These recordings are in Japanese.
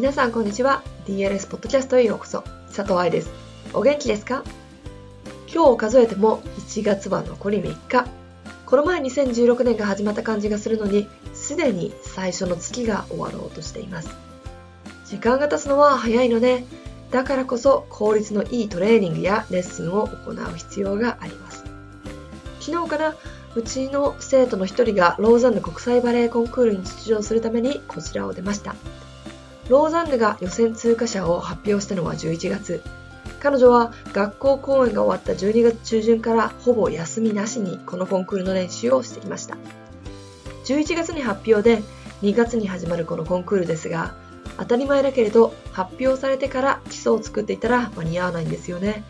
皆さんこんにちは。DLS ポッドキャストへようこそ。佐藤愛です。お元気ですか？今日を数えても1月は残り3日この前2016年が始まった感じがするのにすでに最初の月が終わろうとしています。時間が経つのは早いのでだからこそ効率のいいトレーニングやレッスンを行う必要があります。昨日からうちの生徒の一人がローザンヌ国際バレエコンクールに出場するためにこちらを出ました。ローザンヌが予選通過者を発表したのは11月。彼女は学校公演が終わった12月中旬からほぼ休みなしにこのコンクールの練習をしていました。11月に発表で2月に始まるこのコンクールですが当たり前だけれど発表されてから基礎を作っていたら間に合わないんですよね。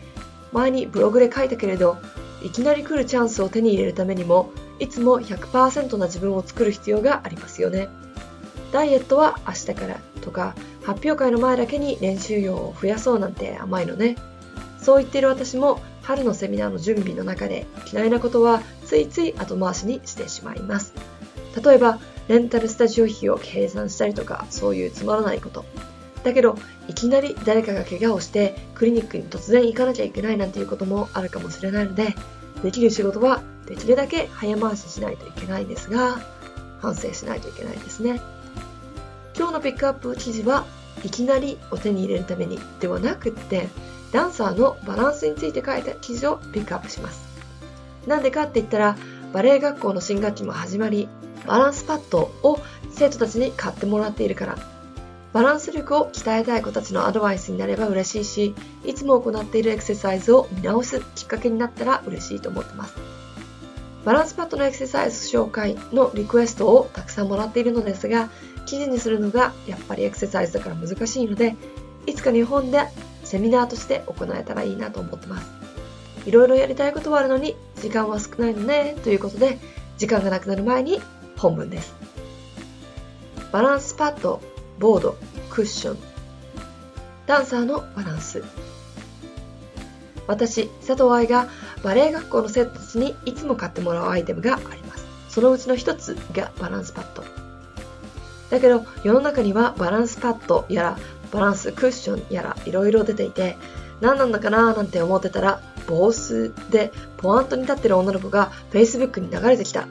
前にブログで書いたけれどいきなり来るチャンスを手に入れるためにもいつも100%な自分を作る必要がありますよね。ダイエットは明日から。とか発表会の前だけに練習量を増やそうなんて甘いのね。そう言ってる私も春のセミナーの準備の中で嫌いなことはついつい後回しにしてしまいます。例えばレンタルスタジオ費を計算したりとかそういうつまらないこと。だけどいきなり誰かが怪我をしてクリニックに突然行かなきゃいけないなんていうこともあるかもしれないのでできる仕事はできるだけ早回ししないといけないんですが反省しないといけないですね。今日のピックアップ記事はいきなりお手に入れるためにではなくってダンサーのバランスについて書いた記事をピックアップします。なんでかって言ったらバレエ学校の新学期も始まりバランスパッドを生徒たちに買ってもらっているから。バランス力を鍛えたい子たちのアドバイスになれば嬉しいしいつも行っているエクササイズを見直すきっかけになったら嬉しいと思ってます。バランスパッドのエクササイズ紹介のリクエストをたくさんもらっているのですが記事にするのがやっぱりエクササイズだから難しいのでいつか日本でセミナーとして行えたらいいなと思ってます。いろいろやりたいことはあるのに時間は少ないのねということで時間がなくなる前に本文です。バランスパッドボードクッション。ダンサーのバランス。私佐藤愛がバレエ学校の生徒たちにいつも買ってもらうアイテムがあります。そのうちの一つがバランスパッド。だけど世の中にはバランスパッドやらバランスクッションやらいろいろ出ていて何なんだかなーなんて思ってたら防水でポワントに立ってる女の子が Facebook に流れてきた。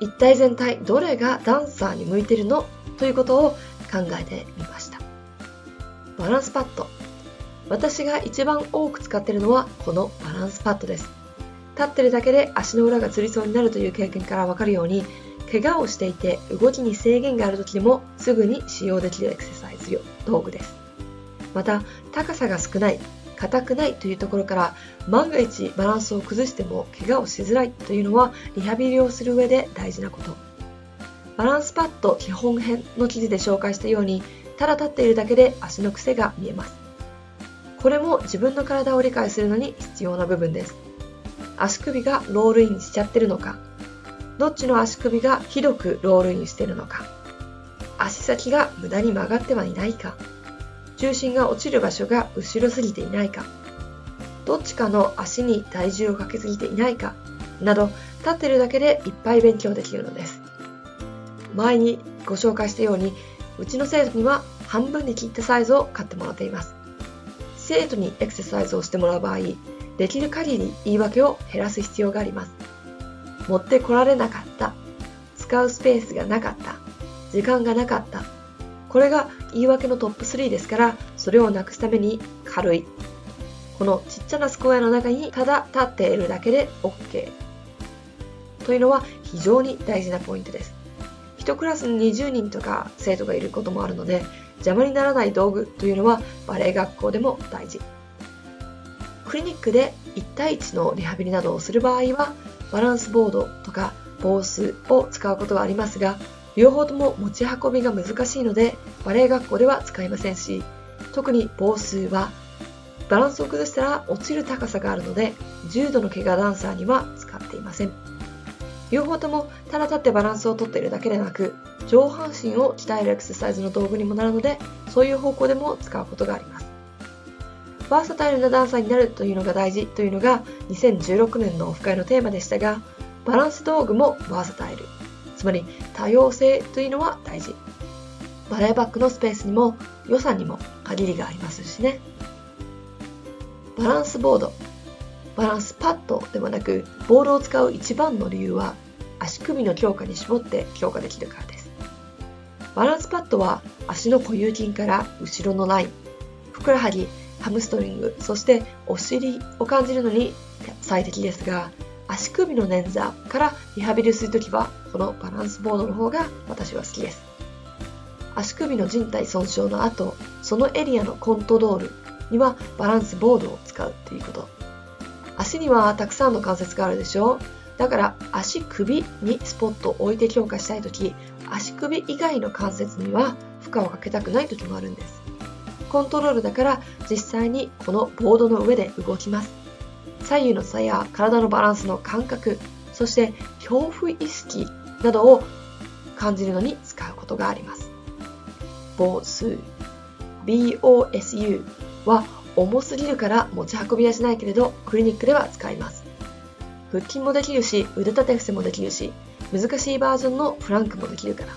一体全体どれがダンサーに向いてるの？ということを考えてみました。バランスパッド。私が一番多く使っているのはこのバランスパッドです。立ってるだけで足の裏がつりそうになるという経験からわかるように怪我をしていて動きに制限がある時でもすぐに使用できるエクササイズ道具です。また高さが少ない硬くないというところから万が一バランスを崩しても怪我をしづらいというのはリハビリをする上で大事なこと。バランスパッド基本編の記事で紹介したようにただ立っているだけで足の癖が見えます。これも自分の体を理解するのに必要な部分です。足首がロールインしちゃってるのか。どっちの足首がひどくロールインしてるのか。足先が無駄に曲がってはいないか。重心が落ちる場所が後ろすぎていないか。どっちかの足に体重をかけすぎていないか。など立ってるだけでいっぱい勉強できるのです。前にご紹介したようにうちの生徒には半分に切ったサイズを買ってもらっています。生徒にエクササイズをしてもらう場合できる限り言い訳を減らす必要があります。持ってこられなかった。使うスペースがなかった。時間がなかった。これが言い訳のトップ3ですからそれをなくすために軽い。このちっちゃなスクエアの中にただ立っているだけで OK というのは非常に大事なポイントです。1クラスに20人とか生徒がいることもあるので邪魔にならない道具というのはバレエ学校でも大事。クリニックで1対1のリハビリなどをする場合はバランスボードとかボースを使うことはありますが両方とも持ち運びが難しいのでバレエ学校では使いませんし特にボースはバランスを崩したら落ちる高さがあるので重度の怪我ダンサーには使っていません。両方ともただ立ってバランスをとっているだけでなく上半身を鍛えるエクササイズの道具にもなるのでそういう方向でも使うことがあります。バーサタイルなダンサーになるというのが大事というのが2016年のオフ会のテーマでしたがバランス道具もバーサタイル。つまり多様性というのは大事。バレーバックのスペースにも予算にも限りがありますしね。バランスボード、バランスパッドではなく、ボールを使う一番の理由は、足首の強化に絞って強化できるからです。バランスパッドは足の固有筋から後ろのライン、ふくらはぎ、ハムストリング、そしてお尻を感じるのに最適ですが、足首の捻挫からリハビリするときは、このバランスボードの方が私は好きです。足首の靭帯損傷の後、そのエリアのコントロールにはバランスボードを使うということ。足にはたくさんの関節があるでしょだから足首にスポットを置いて強化したいとき、足首以外の関節には負荷をかけたくないときもあるんです。コントロールだから実際にこのボードの上で動きます。左右の差や体のバランスの感覚、そして恐怖意識などを感じるのに使うことがあります。ボス BOSU は重すぎるから持ち運びはしないけれどクリニックでは使います。腹筋もできるし腕立て伏せもできるし難しいバージョンのフランクもできるから。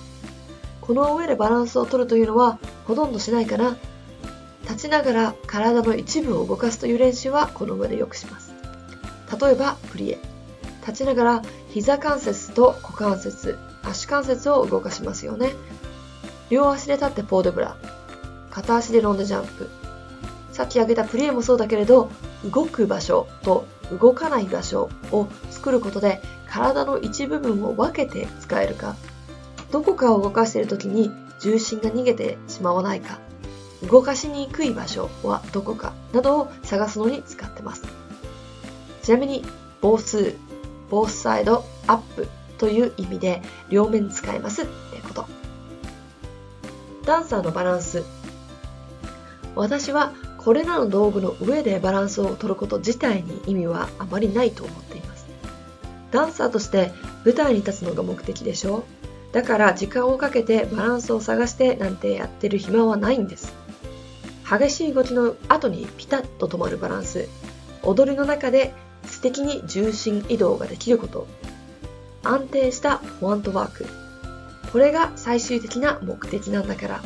この上でバランスを取るというのはほとんどしないから立ちながら体の一部を動かすという練習はこの上でよくします。例えばプリエ。立ちながら膝関節と股関節、足関節を動かしますよね。両足で立ってポーデブラ。片足でロンドジャンプ。さっき挙げたプリエもそうだけれど、動く場所と動かない場所を作ることで体の一部分を分けて使えるか、どこかを動かしている時に重心が逃げてしまわないか、動かしにくい場所はどこかなどを探すのに使ってます。ちなみに、防数、ボースサイド、アップという意味で両面使えますってこと。ダンサーのバランス。私はこれらの道具の上でバランスを取ること自体に意味はあまりないと思っています。ダンサーとして舞台に立つのが目的でしょだから時間をかけてバランスを探してなんてやってる暇はないんです。激しい動きの後にピタッと止まるバランス。踊りの中で素敵に重心移動ができること。安定したフォアントワーク。これが最終的な目的なんだから。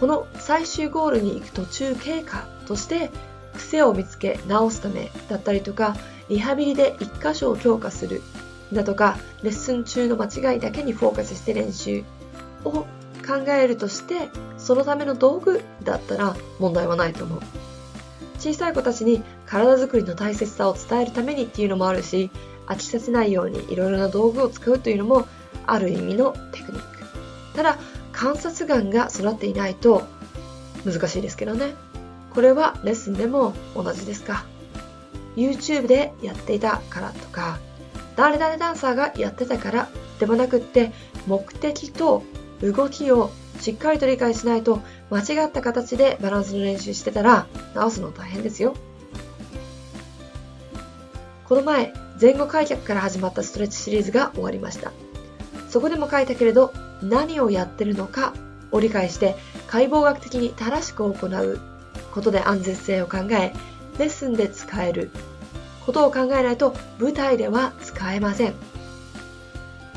この最終ゴールに行く途中経過として癖を見つけ直すためだったりとかリハビリで一箇所を強化するだとかレッスン中の間違いだけにフォーカスして練習を考えるとしてそのための道具だったら問題はないと思う。小さい子たちに体づくりの大切さを伝えるためにっていうのもあるし飽きさせないようにいろいろな道具を使うというのもある意味のテクニック。ただ観察眼が育っていないと難しいですけどね。これはレッスンでも同じですか。YouTube でやっていたからとか、誰々ダンサーがやってたからではなくって、目的と動きをしっかりと理解しないと間違った形でバランスの練習してたら直すの大変ですよ。この前、前後開脚から始まったストレッチシリーズが終わりました。そこでも書いたけれど、何をやってるのかを理解して解剖学的に正しく行うことで安全性を考えレッスンで使えることを考えないと舞台では使えません。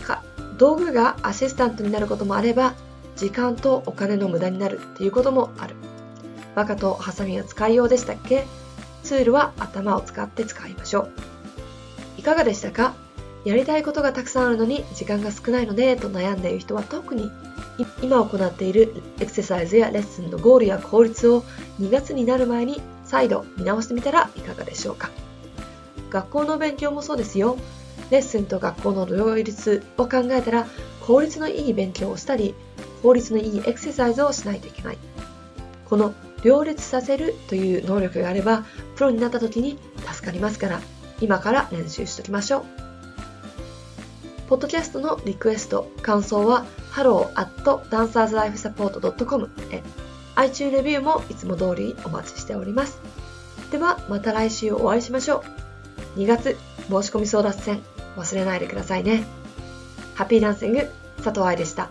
か道具がアシスタントになることもあれば時間とお金の無駄になるっていうこともある。バカとハサミは使いようでしたっけ？ツールは頭を使って使いましょう。いかがでしたか？やりたいことがたくさんあるのに時間が少ないのでと悩んでいる人は特に今行っているエクササイズやレッスンのゴールや効率を2月になる前に再度見直してみたらいかがでしょうか？学校の勉強もそうですよ。レッスンと学校の両立を考えたら効率のいい勉強をしたり効率のいいエクササイズをしないといけない。この両立させるという能力があればプロになった時に助かりますから今から練習しておきましょう。ポッドキャストのリクエスト、感想は hello.dancerslifesupport.com へ iTunes レビューもいつも通りお待ちしております。ではまた来週お会いしましょう。2月申し込み争奪戦忘れないでくださいね。ハッピーダンシング佐藤愛でした。